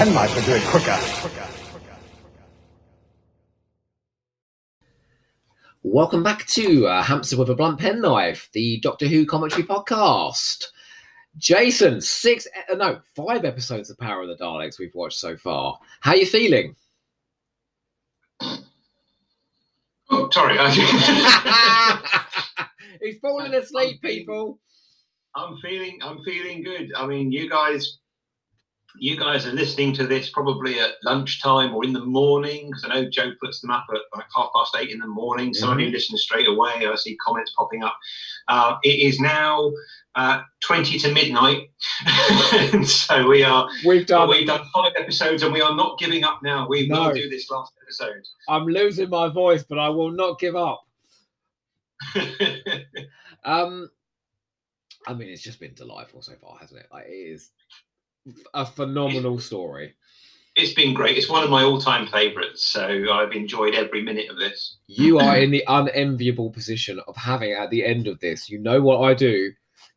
hamster with a penknife would do it quicker. Welcome back to uh, Hamster with a Blunt Penknife, the Doctor Who commentary podcast. Jason, six, uh, no, five episodes of Power of the Daleks we've watched so far. How are you feeling? Oh, sorry. He's falling asleep, people. I'm feeling I'm feeling good. I mean, you guys you guys are listening to this probably at lunchtime or in the morning because I know Joe puts them up at like half past eight in the morning. Some of you listen straight away. I see comments popping up. Uh, it is now uh, 20 to midnight. and so we are We've done. we've done five episodes and we are not giving up now. We No. will do this last episode. I'm losing my voice, but I will not give up. Um, I mean, it's just been delightful so far, hasn't it? Like, it is a phenomenal story. it's been great. It's one of my all-time favourites. So I've enjoyed every minute of this. You are in the unenviable position of having at the end of this. You know what I do.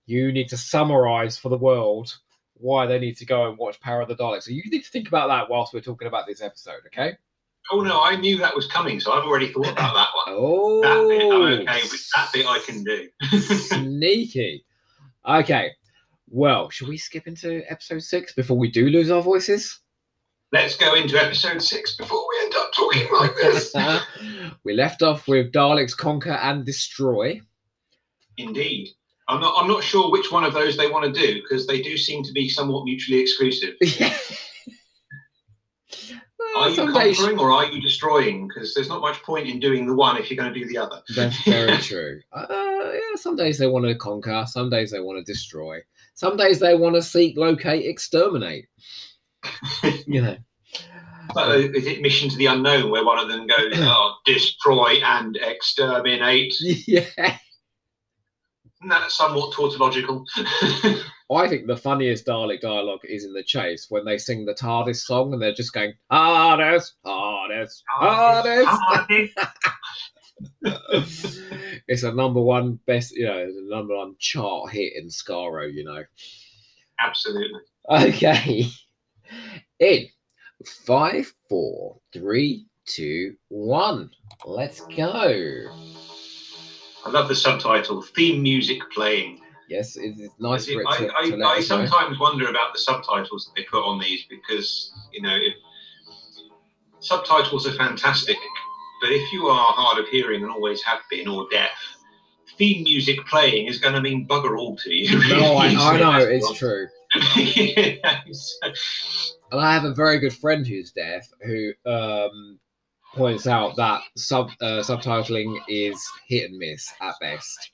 You need to summarize for the world why they need to go and watch Power of the Daleks. So you need to think about that whilst we're talking about this episode, okay? Oh no, I knew that was coming, so I've already thought about that one. Oh, That bit, I'm okay with that bit. I can do. sneaky. Okay. Well, should we skip into episode six before we do lose our voices? Let's go into episode six before we end up talking like this. we left off with Daleks conquer and destroy. Indeed, I'm not. I'm not sure which one of those they want to do because they do seem to be somewhat mutually exclusive. Yeah. Are you conquering or are you destroying? Because there's not much point in doing the one if you're going to do the other. That's very true. Uh, yeah, some days they want to conquer, some days they want to destroy, some days they want to seek, locate, exterminate. you know. But is it Mission to the Unknown where one of them goes, "Oh, destroy and exterminate"? Yeah. Isn't that somewhat tautological? I think the funniest Dalek dialogue is in the chase when they sing the TARDIS song and they're just going, TARDIS, TARDIS, TARDIS. it's a number one best, you know, a number one chart hit in Skaro, you know. Absolutely. Okay. In five, four, three, two, one. Let's go. I love the subtitle theme music playing. Yes, it's nice for it I, to, I, to I us know. sometimes wonder about the subtitles that they put on these because, you know, if, subtitles are fantastic, but if you are hard of hearing and always have been or deaf, theme music playing is going to mean bugger all to you. No, I, I know, it's what- true. Yeah, so- And I have a very good friend who's deaf who um, points out that sub uh, subtitling is hit and miss at best.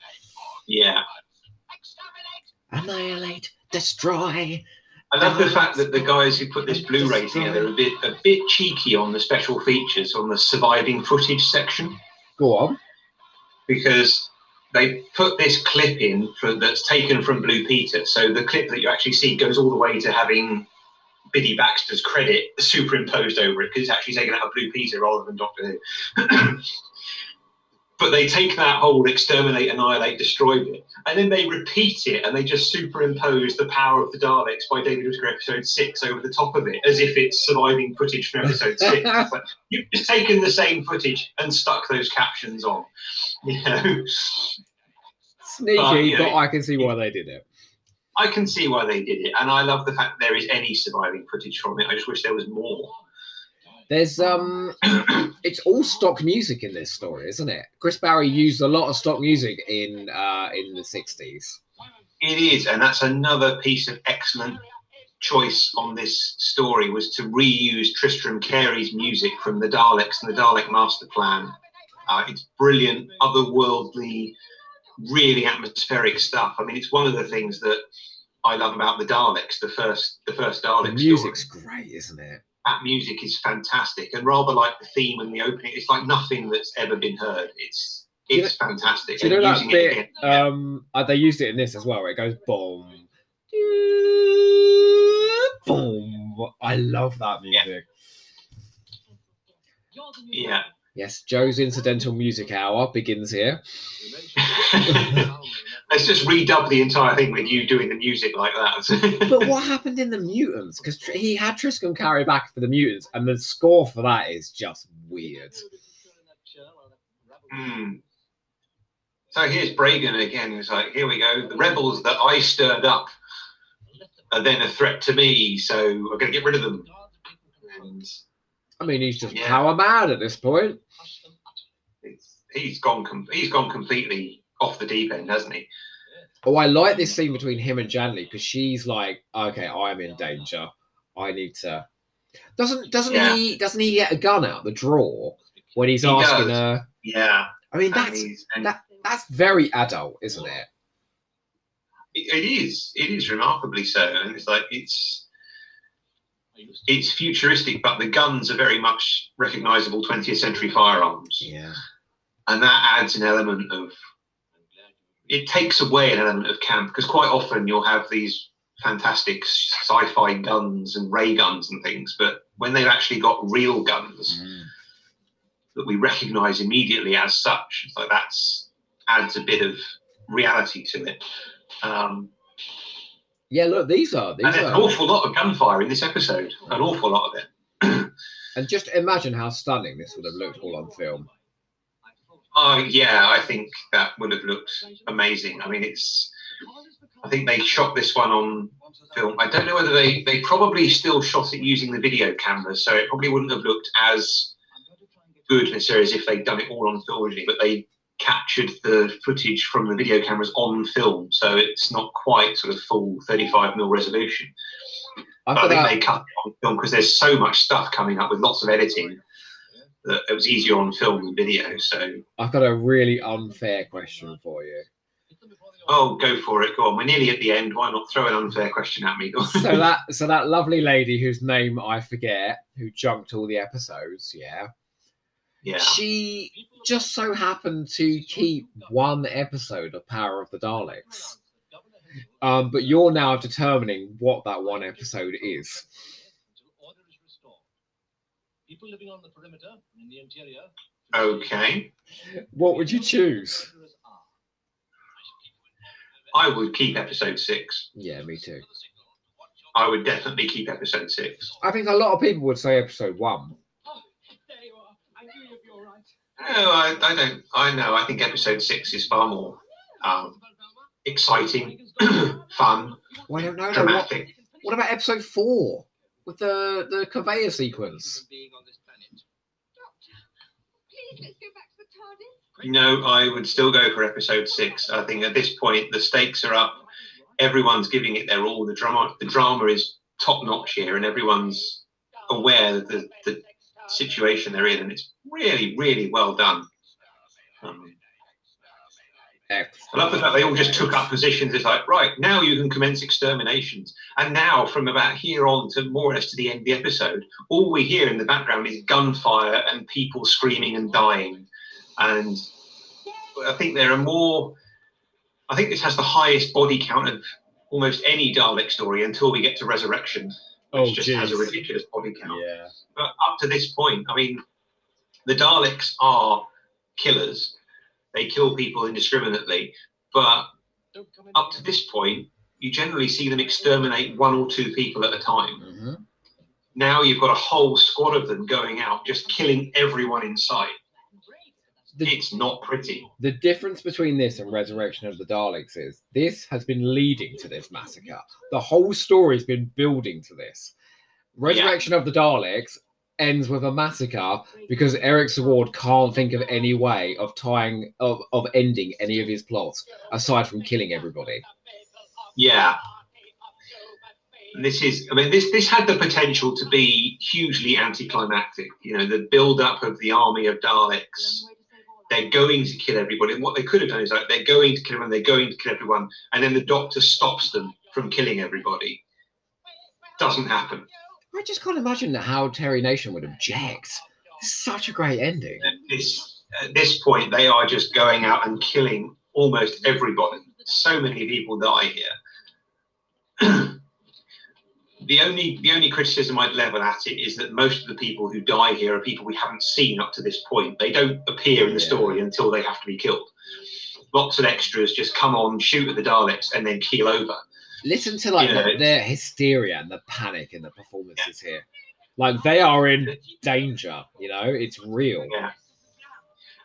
yeah. Annihilate, destroy. I love the fact that the guys who put this Blu-ray together are a bit a bit cheeky on the special features on the surviving footage section. Go on. because they put this clip in for, that's taken from Blue Peter. So the clip that you actually see goes all the way to having Biddy Baxter's credit superimposed over it because it's actually taken out of Blue Peter rather than Doctor Who. but they take that whole exterminate, annihilate, destroy bit, and then they repeat it and they just superimpose the power of the Daleks by David Whitaker episode six over the top of it as if it's surviving footage from episode six. Like, You've just taken the same footage and stuck those captions on. You know, Sneaky, But, you but I can see why they did it. I can see why they did it, and I love the fact that there is any surviving footage from it. I just wish there was more. There's um, it's all stock music in this story, isn't it? Chris Barry used a lot of stock music in uh in the '60s. It is, and that's another piece of excellent choice on this story was to reuse Tristram Cary's music from the Daleks and the Dalek Master Plan. Uh, it's brilliant, otherworldly, really atmospheric stuff. I mean, it's one of the things that I love about the Daleks. The first, the first Dalek The story. music's great, isn't it? That music is fantastic and rather like the theme and the opening it's like nothing that's ever been heard it's Do you it's fantastic you know that bit? Um, uh, they used it in this as well. Where it goes boom, boom. I love that music. yeah Yes, Joe's incidental music hour begins here. Let's just redub the entire thing with you doing the music like that. But what happened in the mutants? Because he had Tristram Cary back for the mutants, and the score for that is just weird. Hmm. So here's Bragan again. He's like, here we go. The rebels that I stirred up are then a threat to me, so I'm going to get rid of them. And I mean, he's just Yeah. power mad at this point. it's, he's gone. Com- he's gone completely off the deep end, hasn't he? Oh, I like this scene between him and Janley because she's like, "Okay, I'm in danger. I need to." Doesn't doesn't Yeah. he doesn't he get a gun out the drawer when he's He asking does. her? Yeah. I mean, that's and that that's very adult, isn't it? it it is. It is remarkably so, and it's like it's it's futuristic, but the guns are very much recognizable 20th century firearms. Yeah. and that adds an element of it takes away an element of camp because quite often you'll have these fantastic sci-fi guns and ray guns and things but when they've actually got real guns that we recognize immediately as such it's like that's adds a bit of reality to it um, Yeah. Look, these are these and there's an awful lot of gunfire in this episode an awful lot of it and just imagine how stunning this would have looked all on film. Oh yeah, I think that would have looked amazing. I mean, it's. I think they shot this one on film. I don't know whether they they probably still shot it using the video cameras, so it probably wouldn't have looked as good necessarily as if they'd done it all on film originally. But they captured the footage from the video cameras on film, so it's not quite sort of full 35 mil resolution. I think a, they cut it on film because there's so much stuff coming up with lots of editing that it was easier on film than video. So I've got a really unfair question for you. Oh, go for it. Go on. We're nearly at the end. Why not throw an unfair question at me? So that so that lovely lady whose name I forget, who junked all the episodes, yeah. Yeah. She just so happened to keep one episode of Power of the Daleks. Um, but you're now determining what that one episode is. People living on the perimeter in the interior. Okay. What would you choose? I would keep episode six. Yeah, me too. I would definitely keep episode six. I think a lot of people would say episode one. There you are. I knew you'd be all right. No, I, I don't. I know. I think episode six is far more um, exciting, fun, Well, I don't know. though. What, dramatic. what about episode four with the the conveyor sequence? Being on this planet. Please, let's go back to the TARDIS. No, I would still go for episode six. I think at this point the stakes are up. Everyone's giving it their all. The drama, the drama is top notch here, and everyone's aware that the, the situation they're in, and it's really, really well done. Um, I love the fact they all just took up positions. It's like, right, now you can commence exterminations. And now, from about here on to more or less to the end of the episode, all we hear in the background is gunfire and people screaming and dying. And I think there are more. I think this has the highest body count of almost any Dalek story until we get to Resurrection, which Oh, just has a ridiculous body count Yeah. but up to this point, I mean, the Daleks are killers. They kill people indiscriminately. But Don't come in up to this point, you generally see them exterminate one or two people at a time. hmm Now you've got a whole squad of them going out, just killing everyone in sight. The, It's not pretty. the difference between this and Resurrection of the Daleks is this has been leading to this massacre. The whole story's been building to this. Resurrection of the Daleks ends with a massacre because Eric Saward can't think of any way of tying of, of ending any of his plots aside from killing everybody. Yeah. This is, I mean, this this had the potential to be hugely anticlimactic. You know, the build-up of the army of Daleks. They're going to kill everybody. And what they could have done is like they're going to kill everyone, they're going to kill everyone, and then the doctor stops them from killing everybody. Doesn't happen. I just can't imagine how Terry Nation would object. It's such a great ending. At this at this point, they are just going out and killing almost everybody. So many people die here. the only the only criticism I'd level at it is that most of the people who die here are people we haven't seen up to this point. They don't appear in the Yeah. story until they have to be killed. Lots of extras just come on, shoot at the Daleks, and then keel over. Listen to like Yeah, the, their hysteria and the panic in the performances here. Like they are in danger. You know, it's real. Yeah.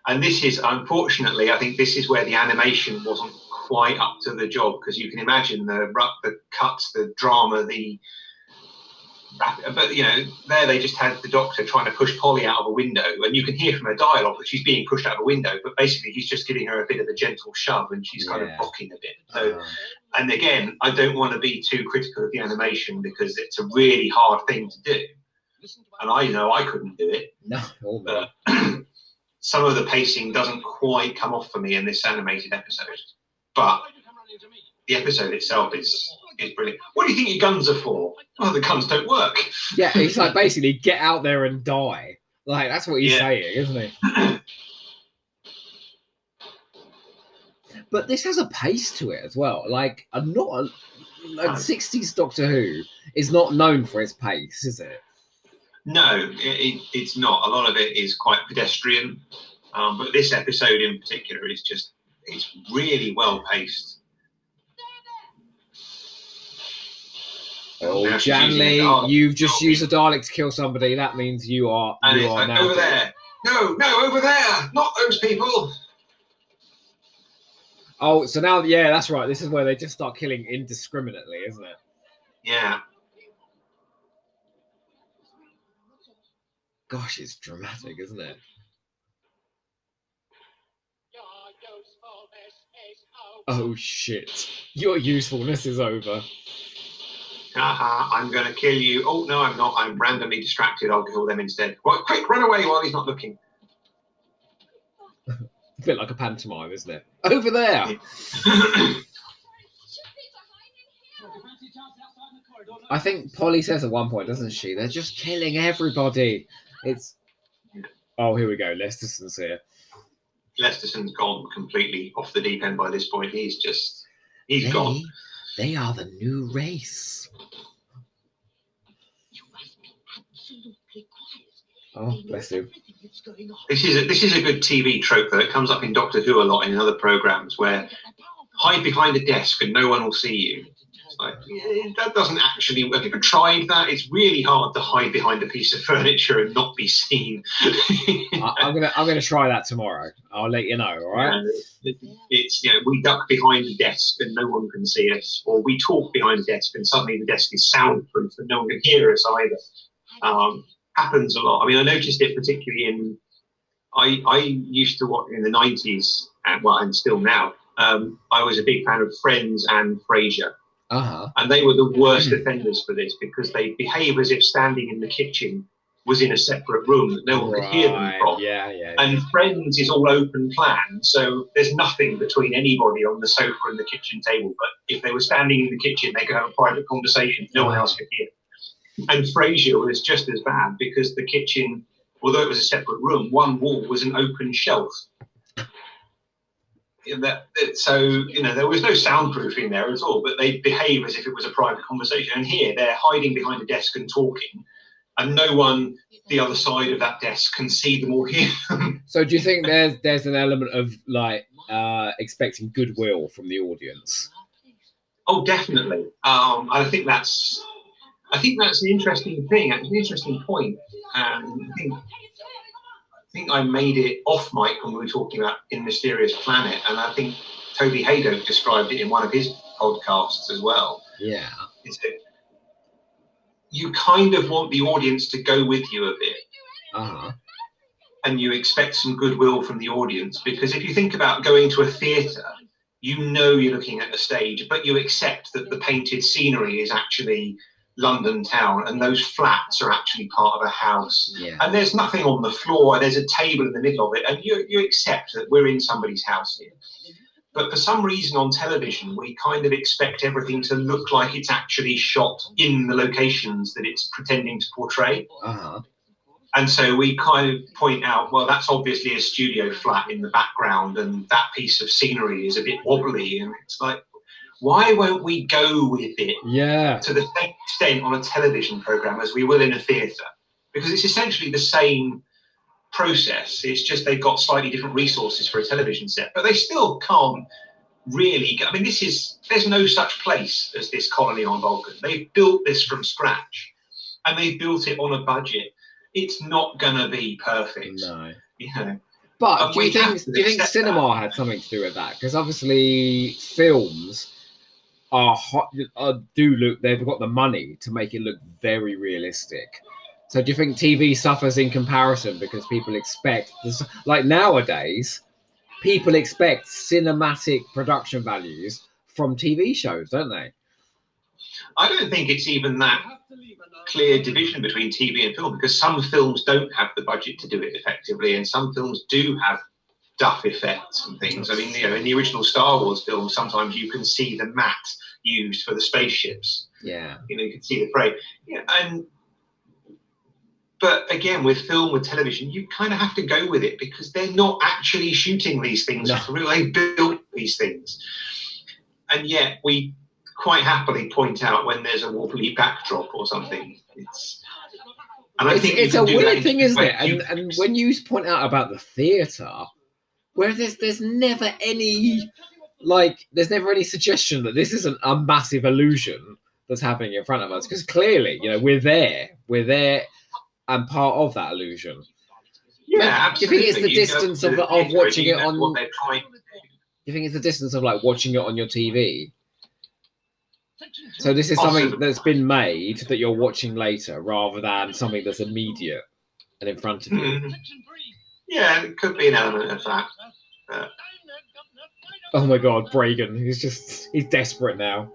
And this is unfortunately, I think this is where the animation wasn't quite up to the job because you can imagine the the cuts, the drama, the but you know there they just had the doctor trying to push Polly out of a window, and you can hear from her dialogue that she's being pushed out of a window, but basically he's just giving her a bit of a gentle shove, and she's kind Yeah. of rocking a bit. So Uh, and again, I don't want to be too critical of the animation because it's a really hard thing to do, and I know I couldn't do it no, but some of the pacing doesn't quite come off for me in this animated episode. But the episode itself is is brilliant. What do you think your guns are for? Oh, the guns don't work. yeah, it's like basically get out there and die. Like that's what he's Yeah. saying, isn't he? but this has a pace to it as well. Like I'm not a, like No. 60s Doctor Who is not known for its pace, is it? No, it, it, it's not. A lot of it is quite pedestrian. Um, but this episode in particular is just it's really well paced. Oh, Janley, you've just used a Dalek to kill somebody. That means you are And you are now over dead. there. No, no, over there. Not those people. Oh, so now yeah, that's right. This is where they just start killing indiscriminately, isn't it? Yeah. Gosh, it's dramatic, isn't it? Oh shit. Your usefulness is over. Haha, I'm going to kill you. Oh, no, I'm not. I'm randomly distracted. I'll kill them instead. Well, quick, run away while he's not looking. A bit like a pantomime, isn't it? Over there. I think Polly says at one point, doesn't she? They're just killing everybody. It's oh, here we go. Lesterson's here. Lesterson's gone completely off the deep end by this point. He's just, he's They, gone. they are the new race. Oh, bless you. This is a, this is a good TV trope. It comes up in Doctor Who a lot in other programs where hide behind a desk and no one will see you. Like yeah, that doesn't actually. Have you ever tried that? It's really hard to hide behind a piece of furniture and not be seen. I, I'm gonna I'm gonna try that tomorrow. I'll let you know. All right. And it's you know we duck behind the desk and no one can see us, or we talk behind the desk and suddenly the desk is soundproof and no one can hear us either. Um, happens a lot. I mean, I noticed it particularly in. I I used to watch in the nineties, and well, and still now. Um, I was a big fan of Friends and Frasier, Uh huh. and they were the worst offenders for this because they behave as if standing in the kitchen was in a separate room that no one could hear them Right. from. Yeah, yeah. And Friends is all open plan, so there's nothing between anybody on the sofa and the kitchen table. But if they were standing in the kitchen, they could have a private conversation. No one else could hear. And Frasier was just as bad because the kitchen, although it was a separate room, one wall was an open shelf. That, that- so you know there was no soundproofing there at all, but they behave as if it was a private conversation. And here they're hiding behind a desk and talking, and no one the other side of that desk can see them or hear them. So do you think there's there's an element of like uh expecting goodwill from the audience? Oh, definitely. Um, I think that's I think that's an interesting thing. An interesting point. Um, I think think I made it off mic when we were talking about In Mysterious Planet, and I think Toby Hadoke described it in one of his podcasts as well. Yeah. Is that you kind of want the audience to go with you a bit, Uh-huh. and you expect some goodwill from the audience because if you think about going to a theatre, you know you're looking at a stage, but you accept that the painted scenery is actually London town and those flats are actually part of a house. Yeah. And there's nothing on the floor, there's a table in the middle of it, and you, you accept that we're in somebody's house here. But for some reason on television, we kind of expect everything to look like it's actually shot in the locations that it's pretending to portray. Uh-huh. And so we kind of point out, well, that's obviously a studio flat in the background, and that piece of scenery is a bit wobbly. And it's like, Why won't we go with it Yeah. to the same extent on a television program as we will in a theatre? Because it's essentially the same process. It's just they've got slightly different resources for a television set, but they still can't really. I mean, this is there's no such place as this colony on Vulcan. They've built this from scratch, and they've built it on a budget. It's not gonna be perfect, No. you know. But But do you think do you think cinema had something to do with that? Because obviously films are hot, do look they've got the money to make it look very realistic. So do you think TV suffers in comparison because people expect this, like nowadays people expect cinematic production values from TV shows, don't they? I don't think it's even that clear division between TV and film because some films don't have the budget to do it effectively, and some films do have duff effects and things. I mean, you know, in the original Star Wars film, sometimes you can see the mat used for the spaceships. Yeah. You know, you can see the frame. Yeah, and but again, with film, with television, you kind of have to go with it because they're not actually shooting these things No. real. They built these things, and yet we quite happily point out when there's a wobbly backdrop or something. It's and I it's, think it's a can do that weird thing, isn't it? And and when you point out about the theatre, where there's there's never any like there's never any suggestion that this isn't a massive illusion that's happening in front of us because clearly you know we're there we're there and part of that illusion yeah, do you think it's the. You distance of- the of watching it on- what they're trying to do. you think it's the distance of like watching it on your tv so this is something that's been made that you're watching later rather than something that's immediate and in front of you Mhm. Yeah, it could be an element of that. oh my god Bragan he's just he's desperate now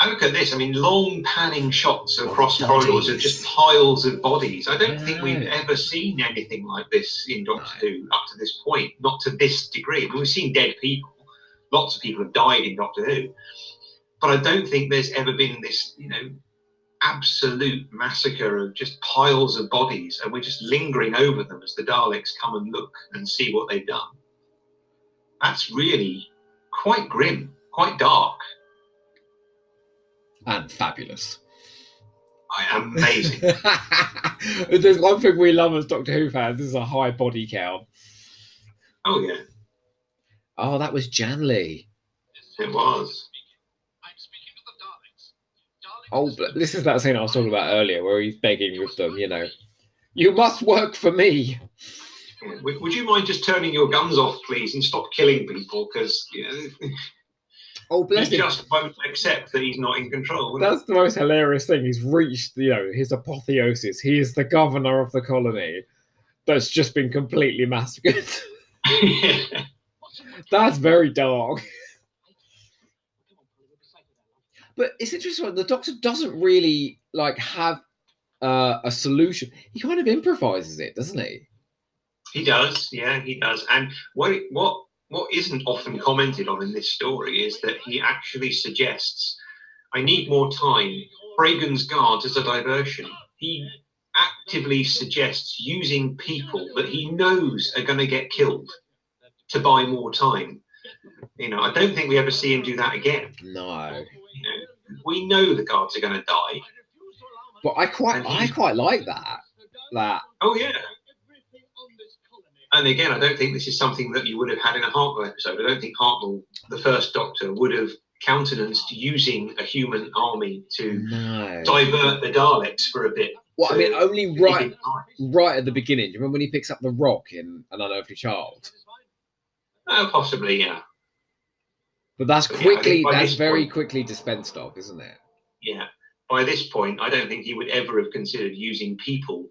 And look at this. I mean, long panning shots across Bodies. corridors of just piles of bodies. I don't think we've ever seen anything like this in Doctor No. Who up to this point. Not to this degree. I mean, we've seen dead people. Lots of people have died in Doctor Who. But I don't think there's ever been this, you know, absolute massacre of just piles of bodies. And we're just lingering over them as the Daleks come and look and see what they've done. That's really quite grim, quite dark. and fabulous I- am Amazing. there's one thing we love as Doctor Who fans this is a high body count. oh, yeah, Oh, that was Janley. it was. I'm speaking to the Daleks. Daleks Oh, but this is that scene I was talking about earlier where he's begging with them, you know. You must work for me. Would, would you mind just turning your guns off, please, and stop killing people? Because you know, Oh, he bless him. just won't accept that he's not in control. he? That's the most hilarious thing. He's reached, you know, his apotheosis. He is the governor of the colony that's just been completely massacred. that's very dark. But it's interesting. The Doctor doesn't really like have uh, a solution. He kind of improvises it, doesn't he? he does, yeah, he does. And what what what isn't often commented on in this story is that he actually suggests, "I need more time." Bragan's guards as a diversion. He actively suggests using people that he knows are going to get killed to buy more time. You know, I don't think we ever see him do that again. No. You know, we know the guards are going to die. But I quite, I quite like that. That Oh yeah. And again, I don't think this is something that you would have had in a Hartnell episode. I don't think Hartnell, the first Doctor, would have countenanced using a human army to no. divert the Daleks for a bit. Well, I mean, only right, right at the beginning. Do you remember when he picks up the rock in An Unearthly Child? Uh, possibly, yeah, But that's But yeah, quickly—that's very point- quickly dispensed of, isn't it? yeah. By this point, I don't think he would ever have considered using people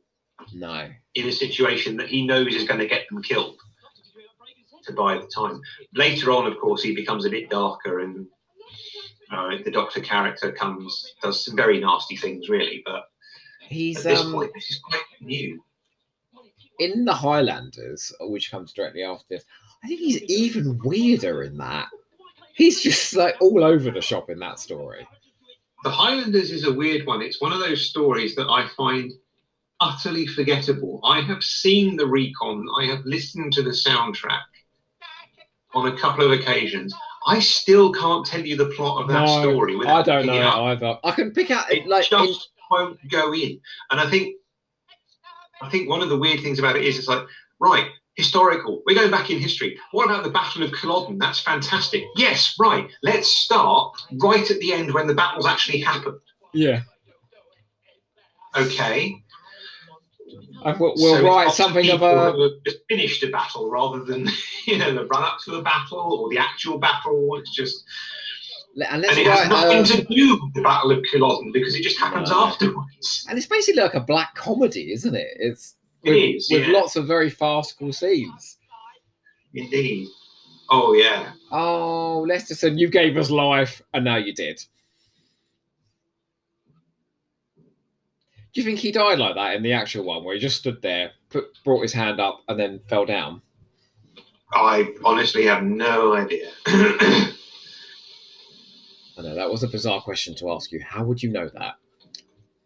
No. in a situation that he knows is going to get them killed to buy the time. Later on, of course, he becomes a bit darker, and uh, the Doctor character comes does some very nasty things, really. But He's at this um point, this is quite new. in the Highlanders, which comes directly after this. I think he's even weirder in that. He's just like all over the shop in that story. The Highlanders is a weird one. It's one of those stories that I find utterly forgettable. I have seen the recon, I have listened to the soundtrack on a couple of occasions. I still can't tell you the plot of that No, story. I don't know it it either. I can pick out It like just in- won't go in. And I think, I think one of the weird things about it is, it's like, right, historical. We're going back in history. What about the Battle of Culloden? That's fantastic. Yes, right. Let's start right at the end when the battles actually happened. yeah. Okay. I, we'll we'll it's write something of a just finished a battle rather than you know the run up to the battle or the actual battle. It's just and let's and it has nothing a, to do with the Battle of Culloden because it just happens No. afterwards. and it's basically like a black comedy, isn't it? It's It with, is, with yeah. lots of very farcical scenes. Indeed. Oh yeah. Oh, Lesterson, you gave us life, and now you did. Do you think he died like that in the actual one, where he just stood there, put, brought his hand up, and then fell down? I honestly have no idea. I know that was a bizarre question to ask you. How would you know that?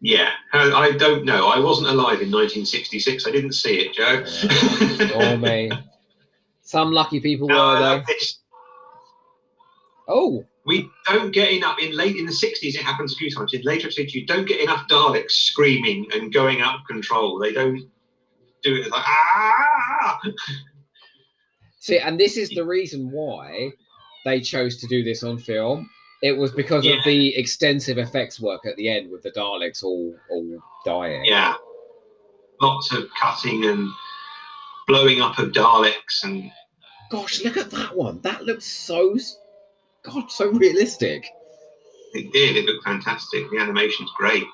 Yeah, I don't know. I wasn't alive in 1966. I didn't see it, Joe. Or me. Some lucky people No, were though. this. Oh, We don't get enough in late in the 60s. It happens a few times. In later episodes, you don't get enough Daleks screaming and going out of control. They don't do it like ah. see, and this is the reason why they chose to do this on film. It was because Yeah. of the extensive effects work at the end with the Daleks all all dying. Yeah, lots of cutting and blowing up of Daleks and Gosh, look at that one. That looks so, God, so realistic. it did. It looked fantastic. The animation's great.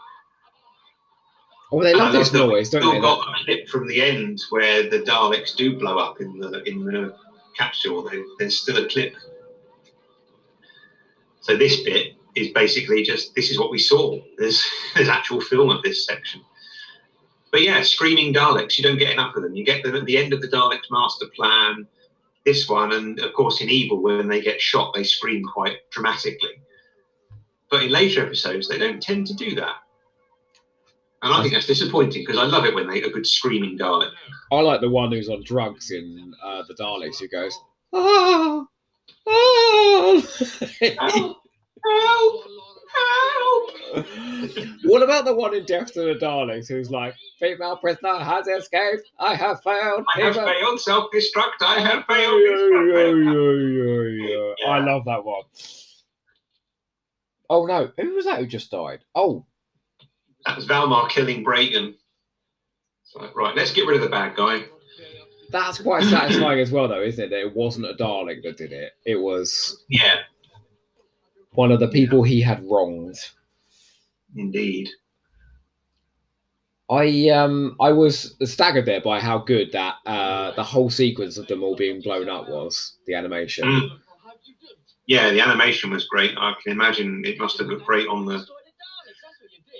Oh, they love this noise, don't they? Got a clip from the end where the Daleks do blow up in the in the capsule. They, there's still a clip. So this bit is basically just this is what we saw. There's there's actual film of this section. But yeah, screaming Daleks. You don't get enough of them. You get them at the end of the Daleks master plan. This one, and of course in Evil, when they get shot, they scream quite dramatically. But in later episodes, they don't tend to do that. And I think that's disappointing because I love it when they a good screaming Dalek. I like the one who's on drugs in uh, the Daleks who goes, ah, Help! Help! Help! what about the one in Death to the Daleks who's like, female prisoner has escaped. I have failed. I have Female- failed self-destruct. I have failed. yeah, destruct. yeah, yeah, yeah. I love that one. Oh no, who was that who just died? Oh, That was Valmar killing Bragan. So, right, let's get rid of the bad guy. That's quite satisfying as well, though, isn't it? That it wasn't a Dalek that did it. It was Yeah, one of the people he had wronged. indeed. I um I was staggered there by how good that uh the whole sequence of them all being blown up was the animation. Mm. Yeah, the animation was great. I can imagine it must have looked great on the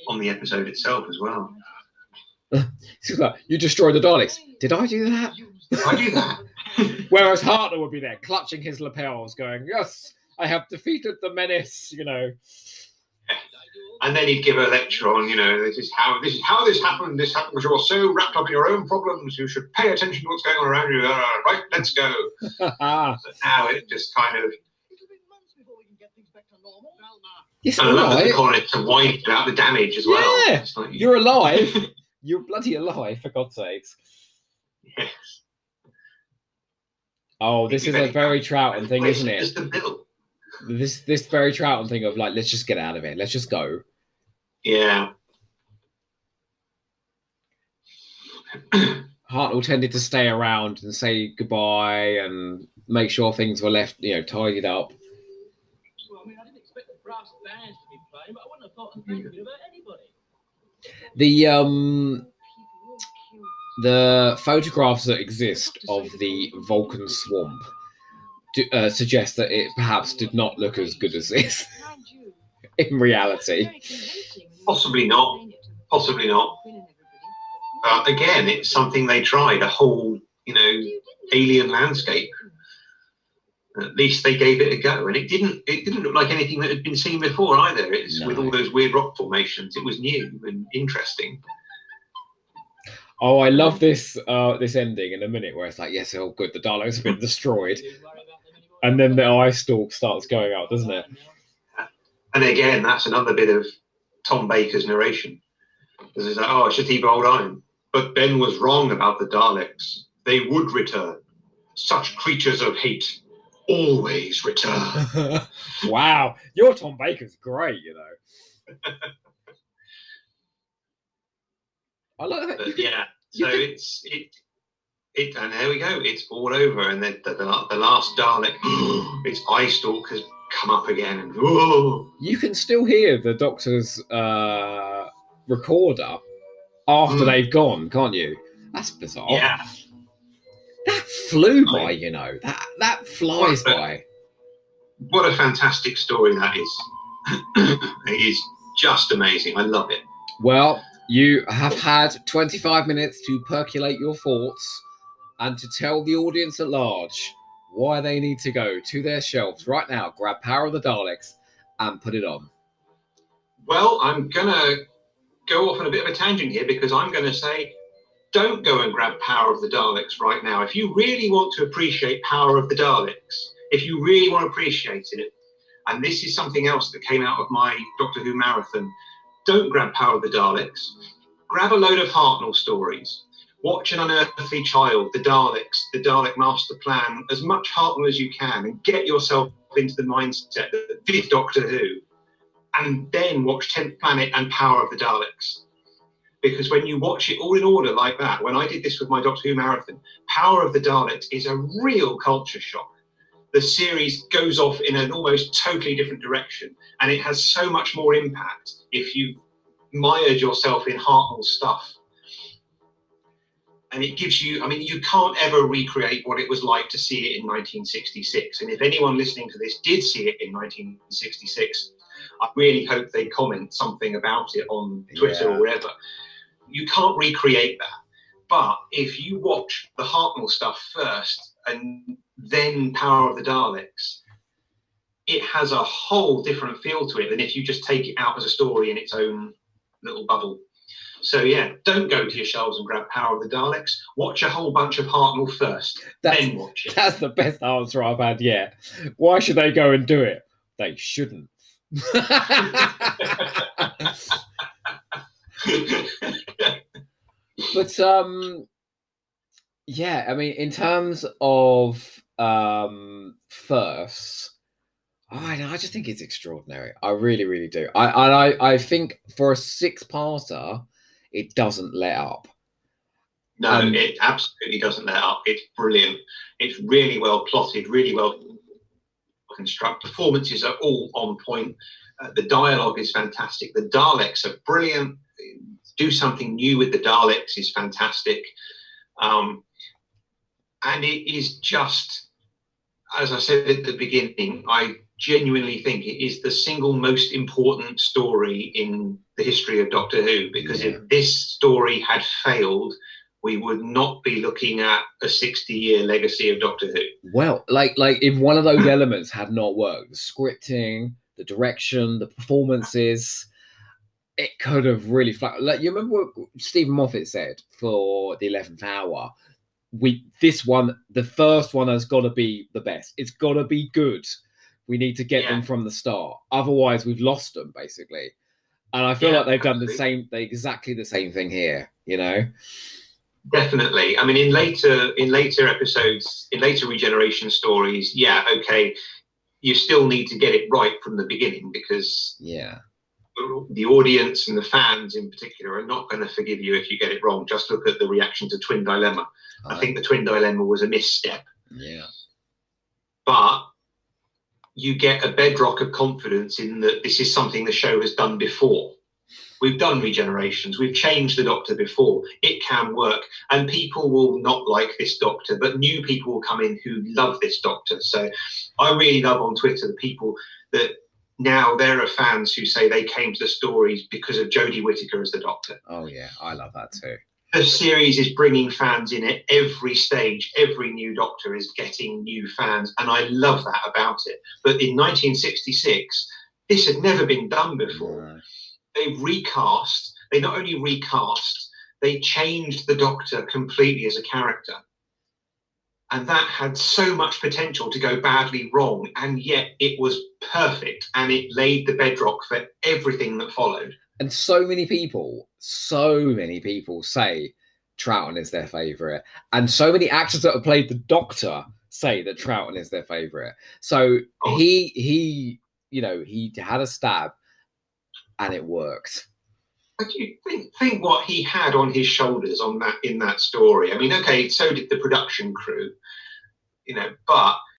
on the episode itself as well. Like you destroyed the Daleks. Did I do that? I do that? Whereas Hartnell would be there, clutching his lapels, going, "Yes, I have defeated the menace." You know. And then he'd give a lecture on, you know, this is how this is how this happened. This happened because you're so wrapped up in your own problems. You should pay attention to what's going on around you. Uh, right, let's go. But now it just kind of. yes, And I love that they call it to wind about the damage as well. Yeah, like, You're alive. You're bloody alive, for God's sakes. yes. Oh, this is a very Troughton thing, isn't it? Just the middle. This this very Troughton thing of like, let's just get out of it. Let's just go. Yeah. Hartnell tended to stay around and say goodbye and make sure things were left, you know, tidied up. Well, I mean, I didn't expect the brass bands to be playing, but I wouldn't have thought of thinking about anybody. The um the photographs that exist of the Vulcan swamp do, uh, suggest that it perhaps did not look as good as this in reality. Possibly not. Possibly not. Uh, again, it's something they tried a whole, you know, alien landscape. At least they gave it a go, and it didn't. It didn't look like anything that had been seen before either. It's with all those weird rock formations. It was new and interesting. Oh, I love this uh this ending in a minute where it's like, yes, oh good, the Daleks have been destroyed. and then the eye stalk starts going out, doesn't it? And again, that's another bit of Tom Baker's narration. Because it's like, oh, Shatiba Old Iron. But Ben was wrong about the Daleks. They would return. Such creatures of hate always return. wow, your Tom Baker's great, you know. I like that. But yeah, so it's it it and there we go. It's all over, and then the, the, the last Dalek, its eye stalk has come up again, and oh, you can still hear the Doctor's uh, recorder after Mm. they've gone, can't you? That's bizarre. yeah. That flew I- by, you know. That that flies What the- by. What a fantastic story that is. it is just amazing. I love it. Well, you have had 25 minutes to percolate your thoughts and to tell the audience at large why they need to go to their shelves right now, grab Power of the Daleks, and put it on. Well, I'm gonna go off on a bit of a tangent here because I'm gonna say, don't go and grab Power of the Daleks right now. If you really want to appreciate Power of the Daleks, if you really want to appreciate it, and this is something else that came out of my Doctor Who marathon, don't grab Power of the Daleks. Grab a load of Hartnell stories. Watch An Unearthly Child, The Daleks, The Dalek Master Plan, as much Hartnell as you can, and get yourself into the mindset that this Doctor Who and then watch 10th Planet and Power of the Daleks. Because when you watch it all in order like that, when I did this with my Doctor Who marathon, Power of the Daleks is a real culture shock. The series goes off in an almost totally different direction, and it has so much more impact if you mired yourself in Hartnell's stuff. And it gives you, I mean, you can't ever recreate what it was like to see it in 1966. And if anyone listening to this did see it in 1966, I really hope they comment something about it on Twitter Yeah. or wherever. You can't recreate that. But if you watch the Hartnell stuff first and then Power of the Daleks, it has a whole different feel to it than if you just take it out as a story in its own little bubble. So yeah, don't go to your shelves and grab Power of the Daleks. Watch a whole bunch of Hartnell first, That's, then watch it. that's the best answer I've had yet. Why should they go and do it? They shouldn't. but um yeah i mean in terms of um first I, I just think it's extraordinary i really really do i and i i think for a six parter it doesn't let up No, Um, it absolutely doesn't let up. It's brilliant. It's really well plotted, really well constructed. Performances are all on point. Uh, the dialogue is fantastic. The Daleks are brilliant. Do something new with the Daleks is fantastic. Um, and it is just, as I said at the beginning, I genuinely think it is the single most important story in the history of Doctor Who because Yeah. if this story had failed, we would not be looking at a 60 year legacy of Doctor Who. well like like if one of those elements had not worked the scripting the direction the performances it could have really flat like you remember what steven moffat said for the 11th hour we this one the first one has got to be the best. It's got to be good. We need to get them from the start. Otherwise we've lost them basically. And i feel Yeah, like they've done the same they exactly the same thing here you know? Definitely. I mean, in later in later episodes, in later regeneration stories, yeah, okay, you still need to get it right from the beginning because yeah the audience and the fans in particular are not going to forgive you if you get it wrong. Just look at the reaction to Twin Dilemma. I uh-huh. think the Twin Dilemma was a misstep, yeah but you get a bedrock of confidence in that this is something the show has done before. We've done regenerations, we've changed the doctor before. It can work, and people will not like this doctor, but new people will come in who love this doctor. So I really love on Twitter the people that now there are fans who say they came to the stories because of Jodie Whittaker as the doctor oh yeah i love that too the series is bringing fans in at every stage. Every new Doctor is getting new fans, and I love that about it. But in 1966, this had never been done before. No. They recast. They not only recast, they changed the Doctor completely as a character. And that had so much potential to go badly wrong, and yet it was perfect, and it laid the bedrock for everything that followed. And so many people, so many people say Troughton is their favorite, and so many actors that have played the Doctor say that Troughton is their favorite. So Oh. he he you know he had a stab, and it worked. You think think what he had on his shoulders on that in that story. I mean, okay, so did the production crew, you know, but